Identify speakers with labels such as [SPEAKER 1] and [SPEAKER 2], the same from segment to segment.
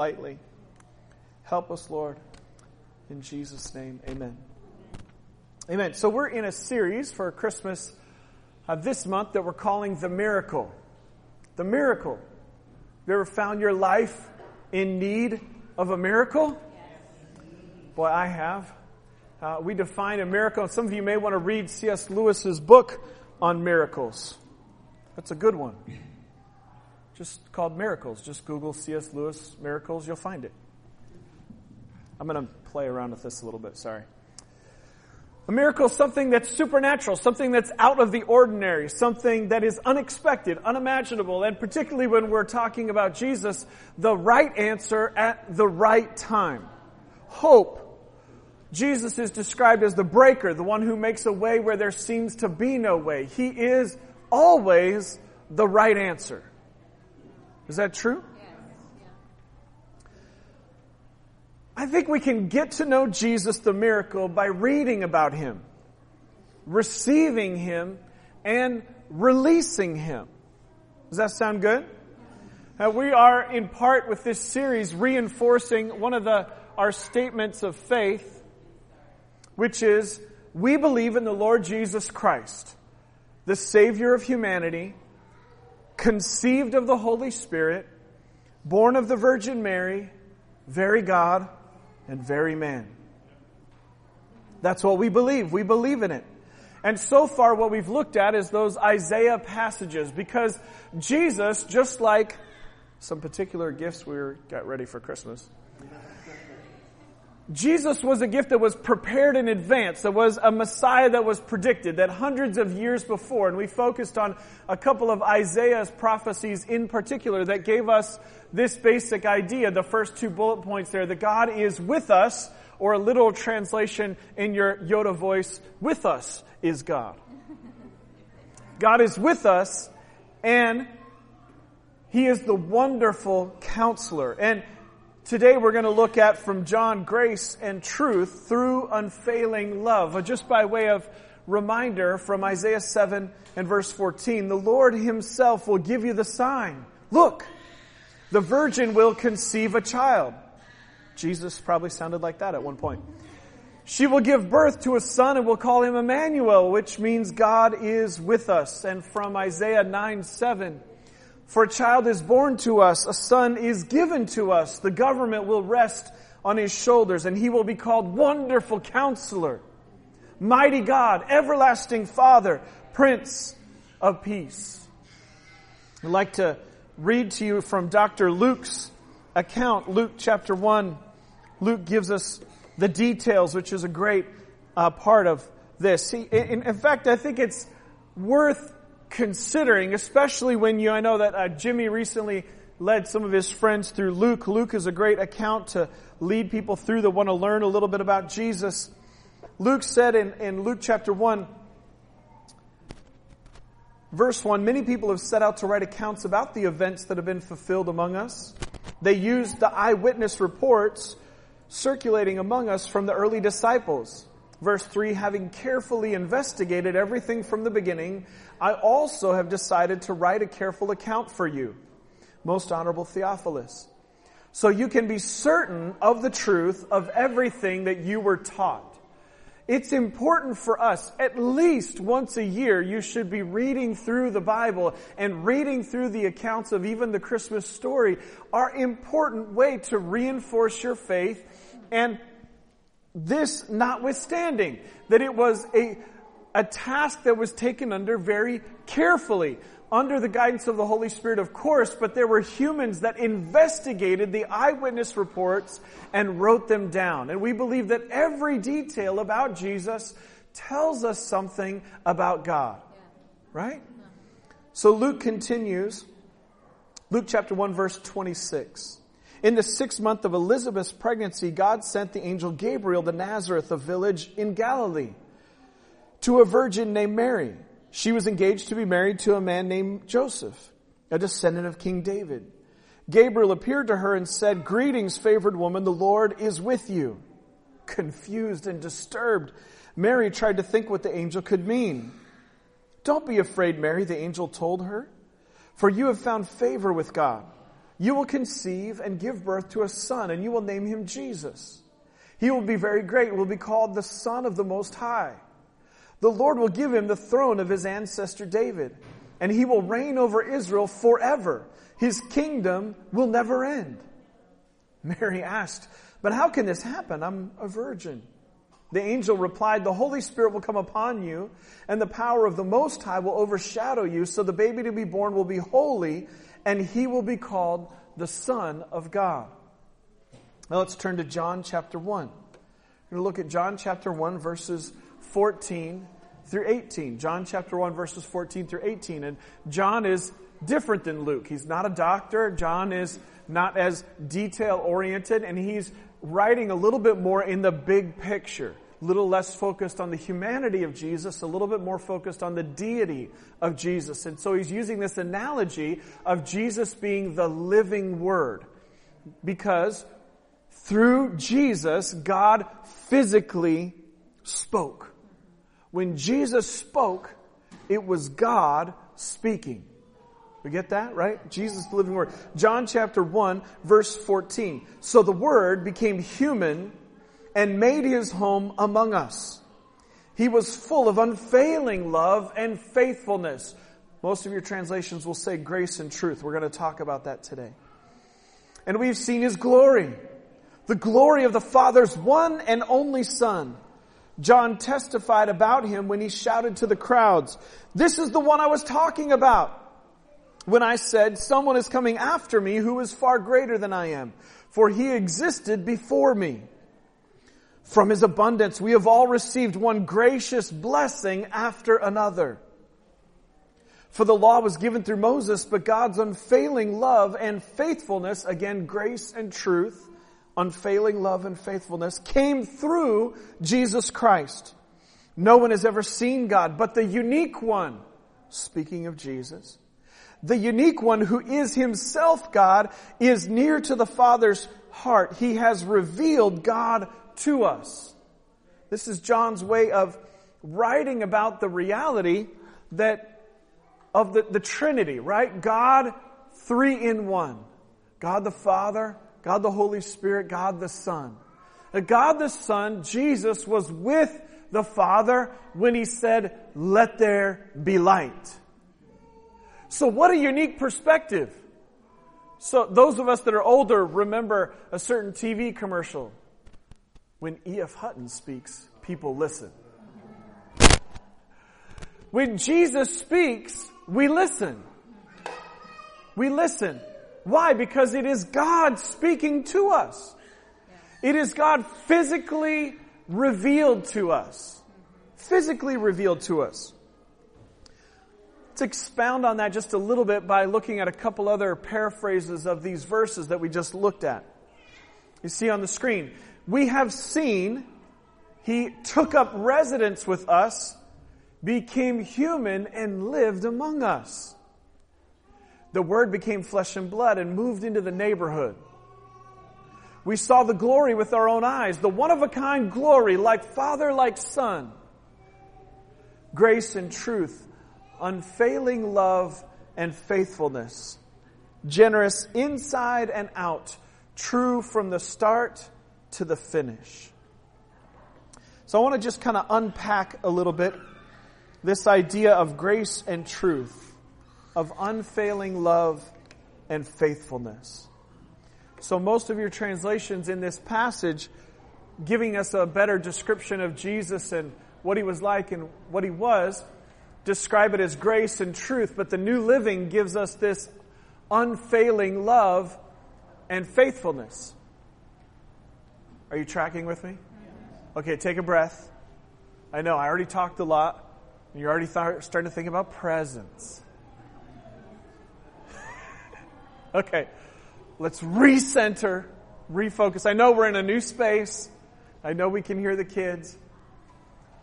[SPEAKER 1] lightly. Help us, Lord. In Jesus' name, amen. Amen. So we're in a series for Christmas uh, this month that we're calling The Miracle. The Miracle. Have you ever found your life in need of a miracle? Boy, I have. Uh, we define a miracle. Some of you may want to read C.S. Lewis's book on miracles. That's a good one. Just called Miracles. Just Google C.S. Lewis Miracles, you'll find it. I'm going to play around with this a little bit, sorry. A miracle is something that's supernatural, something that's out of the ordinary, something that is unexpected, unimaginable, and particularly when we're talking about Jesus, the right answer at the right time. Hope. Jesus is described as the breaker, the one who makes a way where there seems to be no way. He is always the right answer. Is that true? I think we can get to know Jesus the miracle by reading about him, receiving him, and releasing him. Does that sound good? We are in part with this series reinforcing one of the, our statements of faith, which is we believe in the Lord Jesus Christ, the Savior of humanity, conceived of the Holy Spirit, born of the Virgin Mary, very God, and very man. That's what we believe. We believe in it. And so far what we've looked at is those Isaiah passages because Jesus, just like some particular gifts we got ready for Christmas, Jesus was a gift that was prepared in advance. There was a Messiah that was predicted that hundreds of years before. And we focused on a couple of Isaiah's prophecies in particular that gave us this basic idea, the first two bullet points there, that God is with us, or a literal translation in your Yoda voice, with us is God. God is with us, and He is the wonderful counselor. And Today we're going to look at from John grace and truth through unfailing love. Uh, just by way of reminder from Isaiah 7 and verse 14, the Lord himself will give you the sign. Look, the virgin will conceive a child. Jesus probably sounded like that at one point. She will give birth to a son and will call him Emmanuel, which means God is with us. And from Isaiah 9, 7, for a child is born to us, a son is given to us. The government will rest on his shoulders, and he will be called Wonderful Counselor, Mighty God, Everlasting Father, Prince of Peace. I'd like to read to you from Dr. Luke's account, Luke chapter 1. Luke gives us the details, which is a great uh, part of this. He, in, in fact, I think it's worth considering, especially when you, I know that uh, Jimmy recently led some of his friends through Luke. Luke is a great account to lead people through that want to learn a little bit about Jesus. Luke said in, in Luke chapter 1, verse 1, many people have set out to write accounts about the events that have been fulfilled among us. They used the eyewitness reports circulating among us from the early disciples. Verse 3, having carefully investigated everything from the beginning, I also have decided to write a careful account for you, most honorable Theophilus. So you can be certain of the truth of everything that you were taught. It's important for us, at least once a year, you should be reading through the Bible and reading through the accounts of even the Christmas story are important way to reinforce your faith and this notwithstanding, that it was a, a task that was taken under very carefully, under the guidance of the Holy Spirit, of course, but there were humans that investigated the eyewitness reports and wrote them down. And we believe that every detail about Jesus tells us something about God. Right? So Luke continues, Luke chapter 1 verse 26. In the sixth month of Elizabeth's pregnancy, God sent the angel Gabriel to Nazareth, a village in Galilee, to a virgin named Mary. She was engaged to be married to a man named Joseph, a descendant of King David. Gabriel appeared to her and said, Greetings, favored woman, the Lord is with you. Confused and disturbed, Mary tried to think what the angel could mean. Don't be afraid, Mary, the angel told her, for you have found favor with God. You will conceive and give birth to a son, and you will name him Jesus. He will be very great, will be called the Son of the Most High. The Lord will give him the throne of his ancestor David, and he will reign over Israel forever. His kingdom will never end. Mary asked, But how can this happen? I'm a virgin. The angel replied, The Holy Spirit will come upon you, and the power of the Most High will overshadow you, so the baby to be born will be holy, and he will be called the Son of God. Now let's turn to John chapter 1. We're going to look at John chapter 1, verses 14 through 18. John chapter 1, verses 14 through 18. And John is different than Luke. He's not a doctor. John is not as detail oriented, and he's writing a little bit more in the big picture. A little less focused on the humanity of Jesus, a little bit more focused on the deity of Jesus. And so he's using this analogy of Jesus being the living word. Because through Jesus, God physically spoke. When Jesus spoke, it was God speaking. We get that, right? Jesus, the living word. John chapter 1, verse 14. So the word became human and made his home among us. He was full of unfailing love and faithfulness. Most of your translations will say grace and truth. We're going to talk about that today. And we've seen his glory. The glory of the Father's one and only Son. John testified about him when he shouted to the crowds, This is the one I was talking about when I said, someone is coming after me who is far greater than I am, for he existed before me. From his abundance we have all received one gracious blessing after another. For the law was given through Moses, but God's unfailing love and faithfulness, again, grace and truth, unfailing love and faithfulness, came through Jesus Christ. No one has ever seen God, but the unique one, speaking of Jesus, the unique one who is himself God is near to the Father's heart. He has revealed God to us. This is John's way of writing about the reality that of the, the Trinity, right? God three in one. God the Father, God the Holy Spirit, God the Son. God the Son, Jesus, was with the Father when He said, let there be light. So what a unique perspective. So those of us that are older remember a certain TV commercial. When E.F. Hutton speaks, people listen. When Jesus speaks, we listen. We listen. Why? Because it is God speaking to us. It is God physically revealed to us. Physically revealed to us. Let's expound on that just a little bit by looking at a couple other paraphrases of these verses that we just looked at. You see on the screen, we have seen he took up residence with us, became human, and lived among us. The Word became flesh and blood and moved into the neighborhood. We saw the glory with our own eyes, the one of a kind glory, like Father, like Son. Grace and truth unfailing love and faithfulness, generous inside and out, true from the start to the finish. So I want to just kind of unpack a little bit this idea of grace and truth, of unfailing love and faithfulness. So most of your translations in this passage giving us a better description of Jesus and what he was like and what he was describe it as grace and truth, but the New Living gives us this unfailing love and faithfulness. Are you tracking with me? Okay, take a breath. I know, I already talked a lot. And you're already th- starting to think about presents. Okay, let's recenter, refocus. I know we're in a new space. I know we can hear the kids.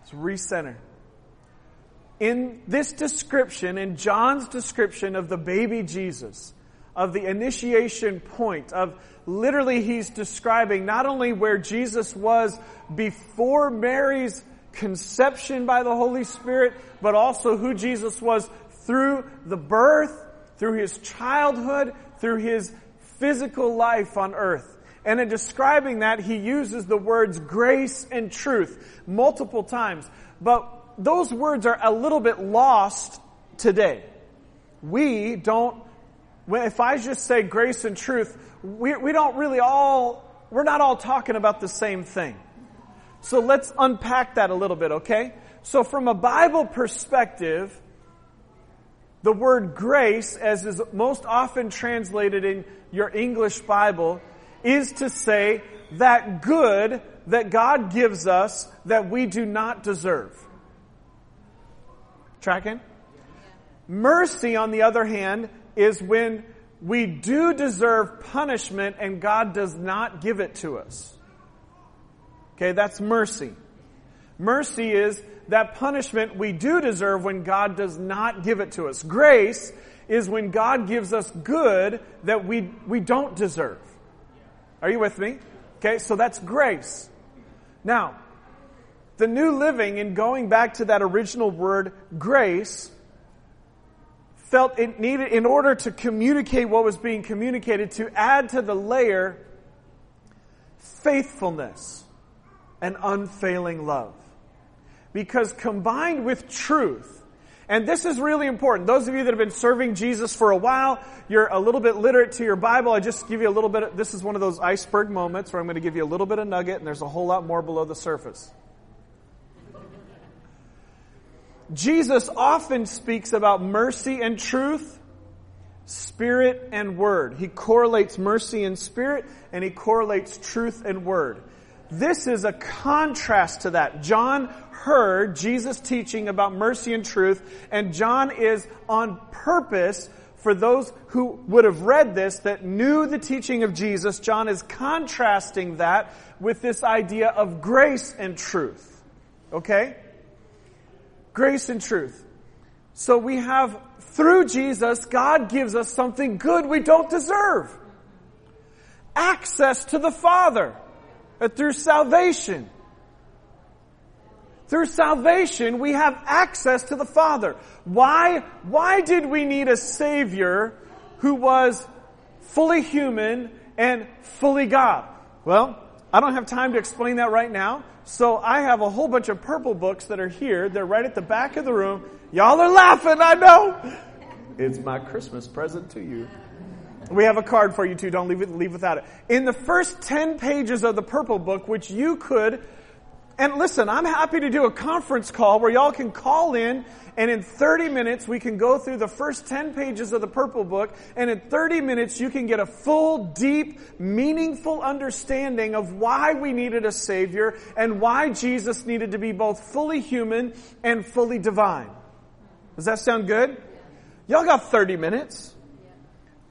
[SPEAKER 1] Let's recenter in this description, in John's description of the baby Jesus, of the initiation point, of literally he's describing not only where Jesus was before Mary's conception by the Holy Spirit, but also who Jesus was through the birth, through his childhood, through his physical life on earth. And in describing that, he uses the words grace and truth multiple times. But those words are a little bit lost today. We don't, if I just say grace and truth, we, we don't really all, we're not all talking about the same thing. So let's unpack that a little bit, okay? So from a Bible perspective, the word grace, as is most often translated in your English Bible, is to say that good that God gives us that we do not deserve. Tracking? Mercy, on the other hand, is when we do deserve punishment and God does not give it to us. Okay, that's mercy. Mercy is that punishment we do deserve when God does not give it to us. Grace is when God gives us good that we, we don't deserve. Are you with me? Okay, so that's grace. Now, the New Living, in going back to that original word, grace, felt it needed, in order to communicate what was being communicated, to add to the layer faithfulness and unfailing love. Because combined with truth, and this is really important. Those of you that have been serving Jesus for a while, you're a little bit literate to your Bible. I just give you a little bit of, this is one of those iceberg moments where I'm going to give you a little bit of nugget and there's a whole lot more below the surface. Jesus often speaks about mercy and truth, spirit and word. He correlates mercy and spirit and he correlates truth and word. This is a contrast to that. John heard Jesus teaching about mercy and truth, and John is on purpose for those who would have read this that knew the teaching of Jesus. John is contrasting that with this idea of grace and truth. Okay? Grace and truth. So we have, through Jesus, God gives us something good we don't deserve. Access to the Father uh, through salvation. Through salvation, we have access to the Father. Why, why did we need a Savior who was fully human and fully God? Well, I don't have time to explain that right now. So I have a whole bunch of purple books that are here. They're right at the back of the room. Y'all are laughing, I know. It's my Christmas present to you. We have a card for you too. Don't leave it, leave without it. In the first 10 pages of the purple book, which you could, and listen, I'm happy to do a conference call where y'all can call in and in 30 minutes we can go through the first 10 pages of the purple book and in 30 minutes you can get a full, deep, meaningful understanding of why we needed a savior and why Jesus needed to be both fully human and fully divine. Does that sound good? Y'all got 30 minutes.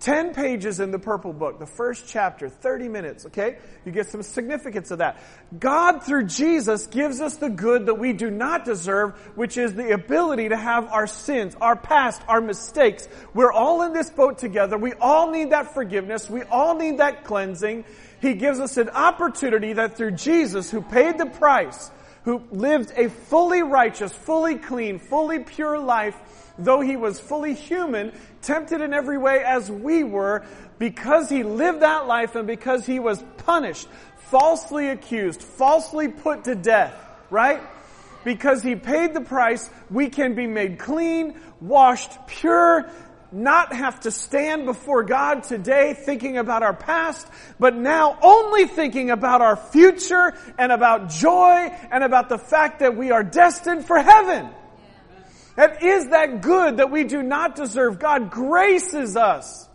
[SPEAKER 1] 10 pages in the purple book, the first chapter, 30 minutes, okay? You get some significance of that. God, through Jesus, gives us the good that we do not deserve, which is the ability to have our sins, our past, our mistakes. We're all in this boat together. We all need that forgiveness. We all need that cleansing. He gives us an opportunity that through Jesus, who paid the price, who lived a fully righteous, fully clean, fully pure life, though he was fully human, tempted in every way as we were, because he lived that life and because he was punished, falsely accused, falsely put to death, right? Because he paid the price, we can be made clean, washed pure, not have to stand before God today thinking about our past, but now only thinking about our future and about joy and about the fact that we are destined for heaven. And is that good that we do not deserve? God graces us.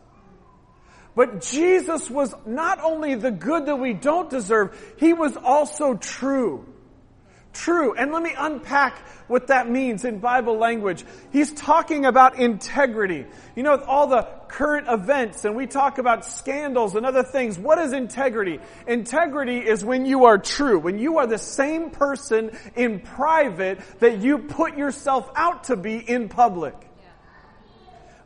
[SPEAKER 1] But Jesus was not only the good that we don't deserve, He was also true true. And let me unpack what that means in Bible language. He's talking about integrity. You know, all the current events and we talk about scandals and other things. What is integrity? Integrity is when you are true, when you are the same person in private that you put yourself out to be in public.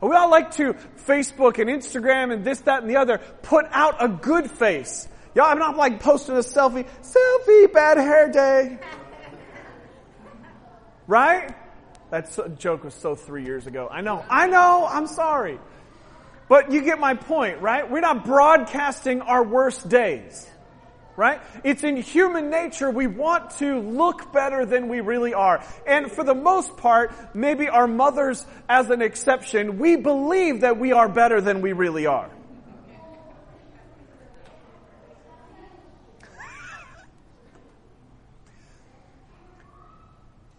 [SPEAKER 1] We all like to Facebook and Instagram and this, that, and the other put out a good face. Y'all, I'm not like posting a selfie, selfie, bad hair day. Right? That joke was so three years ago. I know. I know. I'm sorry. But you get my point, right? We're not broadcasting our worst days. Right? It's in human nature we want to look better than we really are. And for the most part, maybe our mothers as an exception, we believe that we are better than we really are.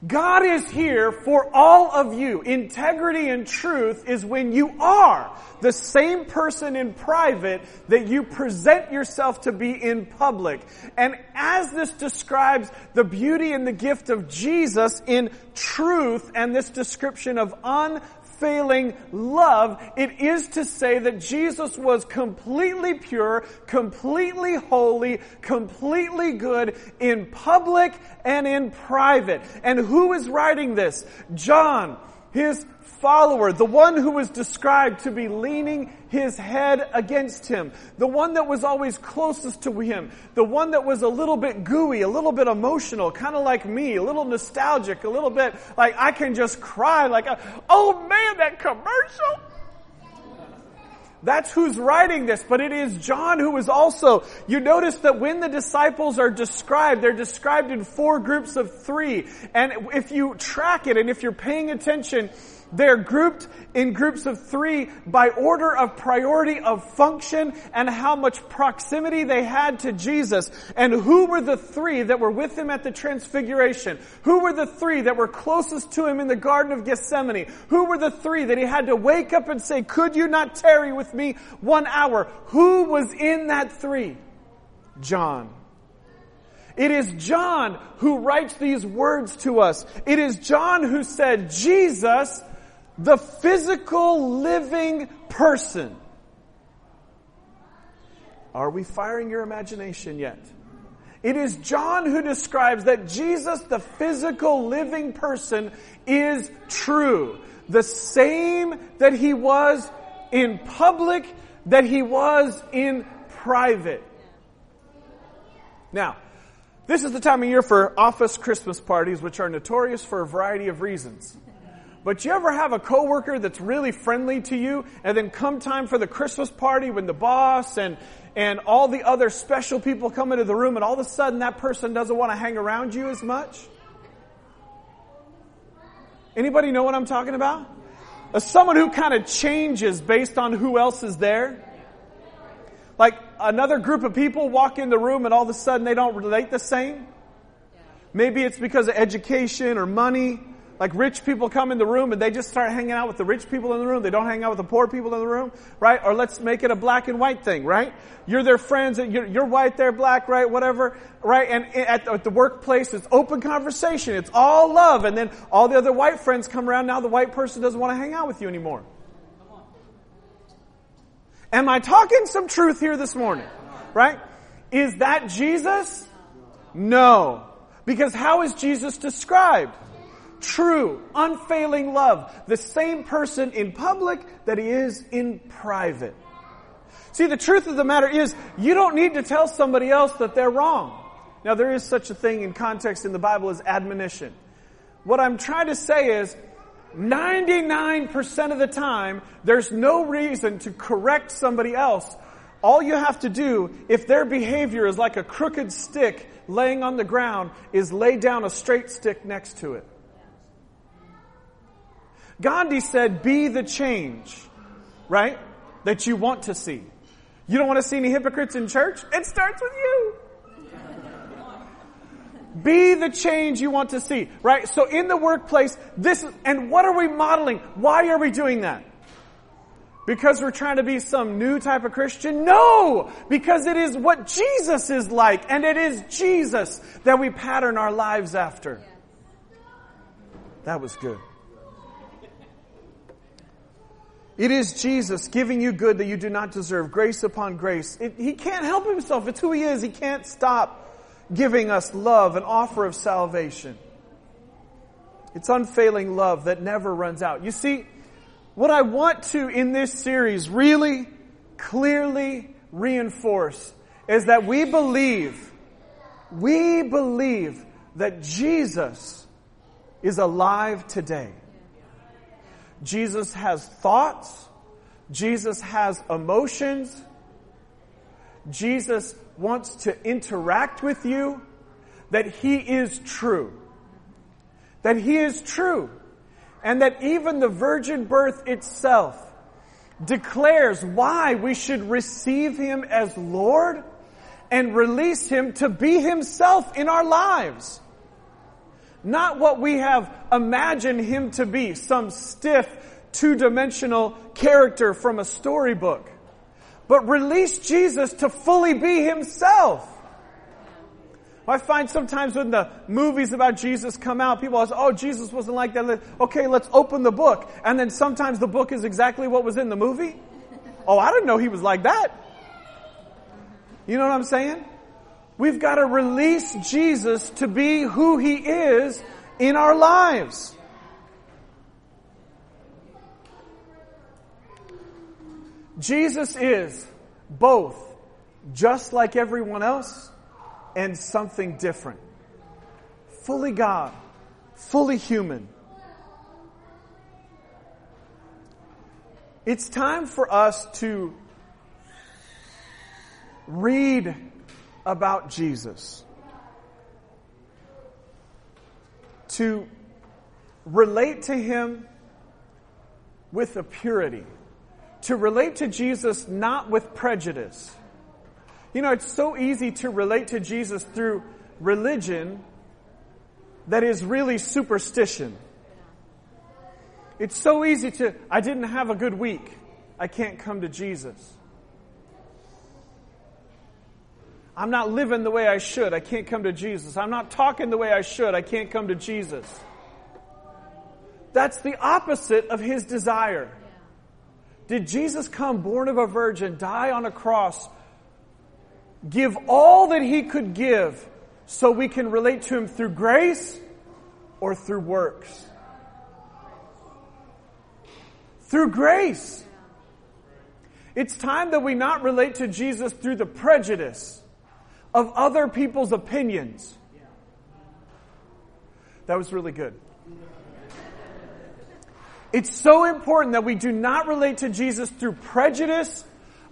[SPEAKER 1] God is here for all of you. Integrity and truth is when you are the same person in private that you present yourself to be in public. And as this describes the beauty and the gift of Jesus in truth and this description of un unfailing love, it is to say that Jesus was completely pure, completely holy, completely good in public and in private. And who is writing this? John, his follower, the one who was described to be leaning his head against him, the one that was always closest to him, the one that was a little bit gooey, a little bit emotional, kind of like me, a little nostalgic, a little bit like I can just cry like, oh man, that commercial. That's who's writing this, but it is John who is also, you notice that when the disciples are described, they're described in four groups of three. And if you track it and if you're paying attention, they're grouped in groups of three by order of priority of function and how much proximity they had to Jesus. And who were the three that were with him at the transfiguration? Who were the three that were closest to him in the Garden of Gethsemane? Who were the three that he had to wake up and say, could you not tarry with me one hour? Who was in that three? John. It is John who writes these words to us. It is John who said, Jesus the physical living person. Are we firing your imagination yet? It is John who describes that Jesus, the physical living person, is true. The same that he was in public, that he was in private. Now, this is the time of year for office Christmas parties, which are notorious for a variety of reasons. But you ever have a coworker that's really friendly to you and then come time for the Christmas party when the boss and and all the other special people come into the room and all of a sudden that person doesn't want to hang around you as much? Anybody know what I'm talking about? Someone who kind of changes based on who else is there. Like another group of people walk in the room and all of a sudden they don't relate the same. Maybe it's because of education or money like rich people come in the room and they just start hanging out with the rich people in the room. They don't hang out with the poor people in the room, right? Or let's make it a black and white thing, right? You're their friends, you're, you're white, they're black, right? Whatever, right? And at, at the workplace, it's open conversation. It's all love. And then all the other white friends come around. Now the white person doesn't want to hang out with you anymore. Am I talking some truth here this morning? Right? Is that Jesus? No. Because how is Jesus described? True, unfailing love. The same person in public that he is in private. See, the truth of the matter is, you don't need to tell somebody else that they're wrong. Now, there is such a thing in context in the Bible as admonition. What I'm trying to say is, 99% of the time, there's no reason to correct somebody else. All you have to do, if their behavior is like a crooked stick laying on the ground, is lay down a straight stick next to it. Gandhi said, be the change, right? That you want to see. You don't want to see any hypocrites in church? It starts with you. Be the change you want to see, right? So in the workplace, this, and what are we modeling? Why are we doing that? Because we're trying to be some new type of Christian? No! Because it is what Jesus is like, and it is Jesus that we pattern our lives after. That was good. It is Jesus giving you good that you do not deserve, grace upon grace. It, he can't help himself. It's who he is. He can't stop giving us love, an offer of salvation. It's unfailing love that never runs out. You see, what I want to in this series really clearly reinforce is that we believe, we believe that Jesus is alive today. Jesus has thoughts. Jesus has emotions. Jesus wants to interact with you. That He is true. That He is true. And that even the virgin birth itself declares why we should receive Him as Lord and release Him to be Himself in our lives. Not what we have imagined Him to be, some stiff, two-dimensional character from a storybook. But release Jesus to fully be Himself. I find sometimes when the movies about Jesus come out, people say, oh, Jesus wasn't like that. Okay, let's open the book. And then sometimes the book is exactly what was in the movie. Oh, I didn't know he was like that. You know what I'm saying? We've got to release Jesus to be who he is in our lives. Jesus is both just like everyone else and something different. Fully God, fully human. It's time for us to read about Jesus. To relate to Him with a purity. To relate to Jesus not with prejudice. You know, it's so easy to relate to Jesus through religion that is really superstition. It's so easy to, I didn't have a good week. I can't come to Jesus. I'm not living the way I should. I can't come to Jesus. I'm not talking the way I should. I can't come to Jesus. That's the opposite of his desire. Did Jesus come born of a virgin, die on a cross, give all that he could give so we can relate to him through grace or through works? Through grace. It's time that we not relate to Jesus through the prejudice of other people's opinions. That was really good. It's so important that we do not relate to Jesus through prejudice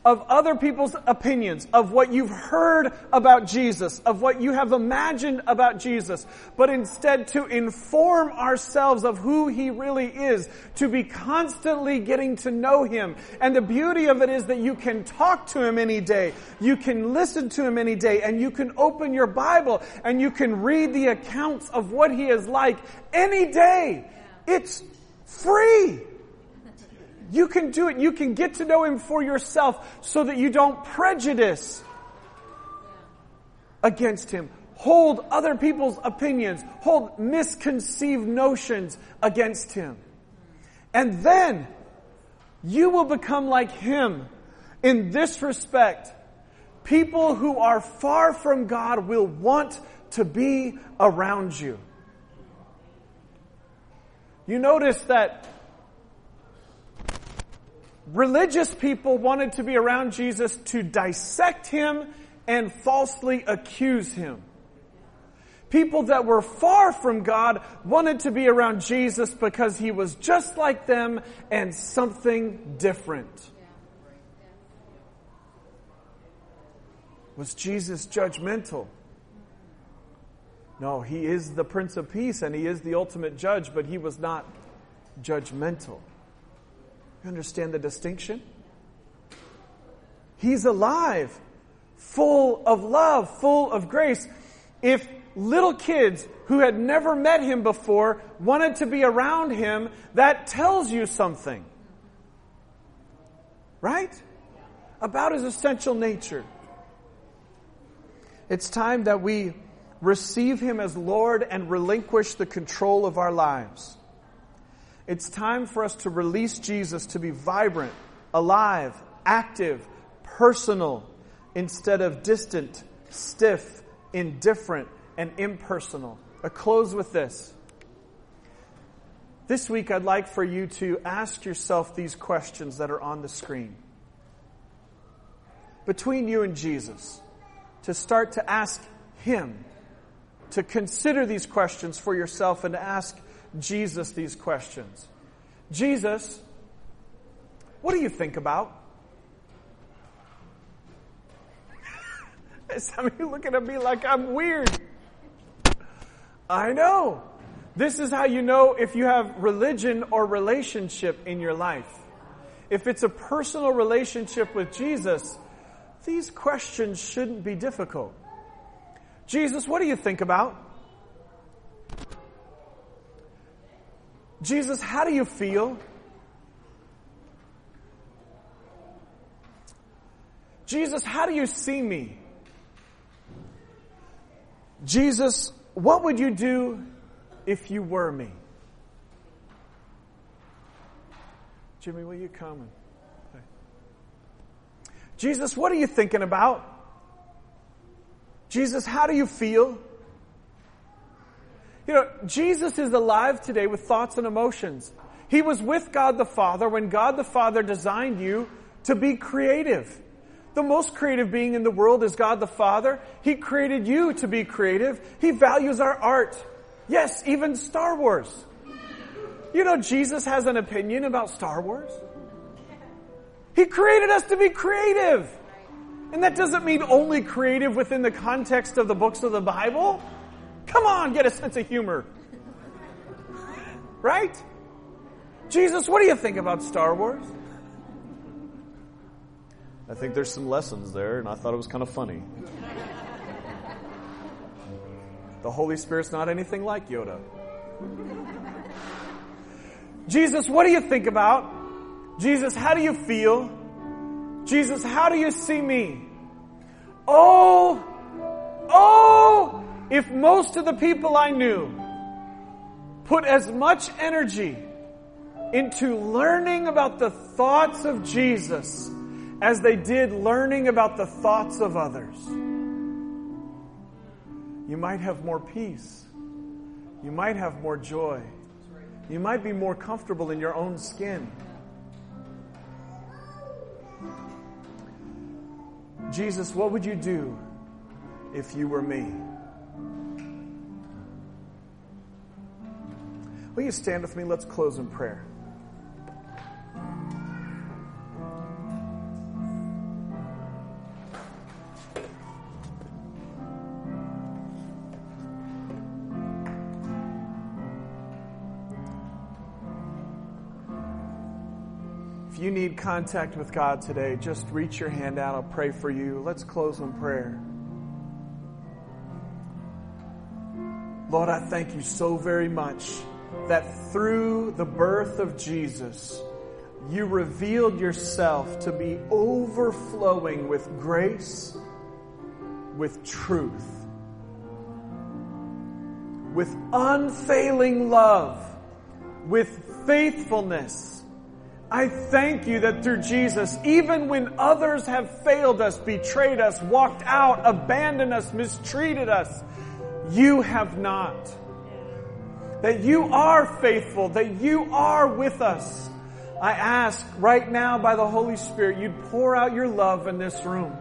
[SPEAKER 1] of other people's opinions, of what you've heard about Jesus, of what you have imagined about Jesus, but instead to inform ourselves of who He really is, to be constantly getting to know Him. And the beauty of it is that you can talk to Him any day, you can listen to Him any day, and you can open your Bible and you can read the accounts of what He is like any day. It's free. You can do it. You can get to know Him for yourself so that you don't prejudice against Him. Hold other people's opinions. Hold misconceived notions against Him. And then you will become like Him in this respect. People who are far from God will want to be around you. You notice that religious people wanted to be around Jesus to dissect him and falsely accuse him. People that were far from God wanted to be around Jesus because he was just like them and something different. Was Jesus judgmental? No, he is the Prince of Peace and he is the ultimate judge, but he was not judgmental. You understand the distinction? He's alive, full of love, full of grace. If little kids who had never met him before wanted to be around him, that tells you something. Right? About his essential nature. It's time that we receive him as Lord and relinquish the control of our lives. It's time for us to release Jesus to be vibrant, alive, active, personal, instead of distant, stiff, indifferent, and impersonal. I close with this. This week, I'd like for you to ask yourself these questions that are on the screen. Between you and Jesus, to start to ask Him, to consider these questions for yourself and to ask Jesus these questions. Jesus, what do you think about? Some of you looking at me like I'm weird. I know. This is how you know if you have religion or relationship in your life. If it's a personal relationship with Jesus, these questions shouldn't be difficult. Jesus, what do you think about? Jesus, how do you feel? Jesus, how do you see me? Jesus, what would you do if you were me? Jimmy, will you come? And Jesus, what are you thinking about? Jesus, how do you feel? You know, Jesus is alive today with thoughts and emotions. He was with God the Father when God the Father designed you to be creative. The most creative being in the world is God the Father. He created you to be creative. He values our art. Yes, even Star Wars. You know, Jesus has an opinion about Star Wars. He created us to be creative. And that doesn't mean only creative within the context of the books of the Bible. Come on, get a sense of humor. Right? Jesus, what do you think about Star Wars? I think there's some lessons there, and I thought it was kind of funny. The Holy Spirit's not anything like Yoda. Jesus, what do you think about? Jesus, how do you feel? Jesus, how do you see me? Oh, oh, if most of the people I knew put as much energy into learning about the thoughts of Jesus as they did learning about the thoughts of others, you might have more peace. You might have more joy. You might be more comfortable in your own skin. Jesus, what would you do if you were me? Will you stand with me? Let's close in prayer. If you need contact with God today, just reach your hand out. I'll pray for you. Let's close in prayer. Lord, I thank you so very much that through the birth of Jesus, you revealed yourself to be overflowing with grace, with truth, with unfailing love, with faithfulness. I thank you that through Jesus, even when others have failed us, betrayed us, walked out, abandoned us, mistreated us, you have not that you are faithful, that you are with us. I ask right now by the Holy Spirit, you'd pour out your love in this room.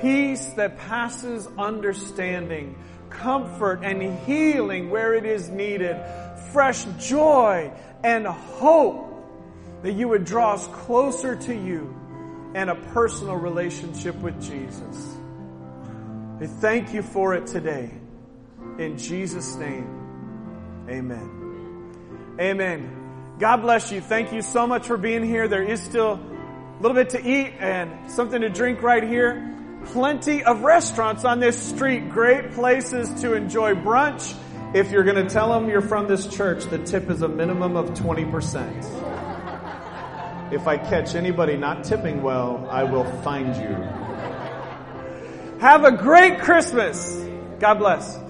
[SPEAKER 1] Peace that passes understanding, comfort and healing where it is needed, fresh joy and hope that you would draw us closer to you and a personal relationship with Jesus. We thank you for it today. In Jesus' name. Amen. Amen. God bless you. Thank you so much for being here. There is still a little bit to eat and something to drink right here. Plenty of restaurants on this street. Great places to enjoy brunch. If you're going to tell them you're from this church, the tip is a minimum of 20%. If I catch anybody not tipping well, I will find you. Have a great Christmas. God bless.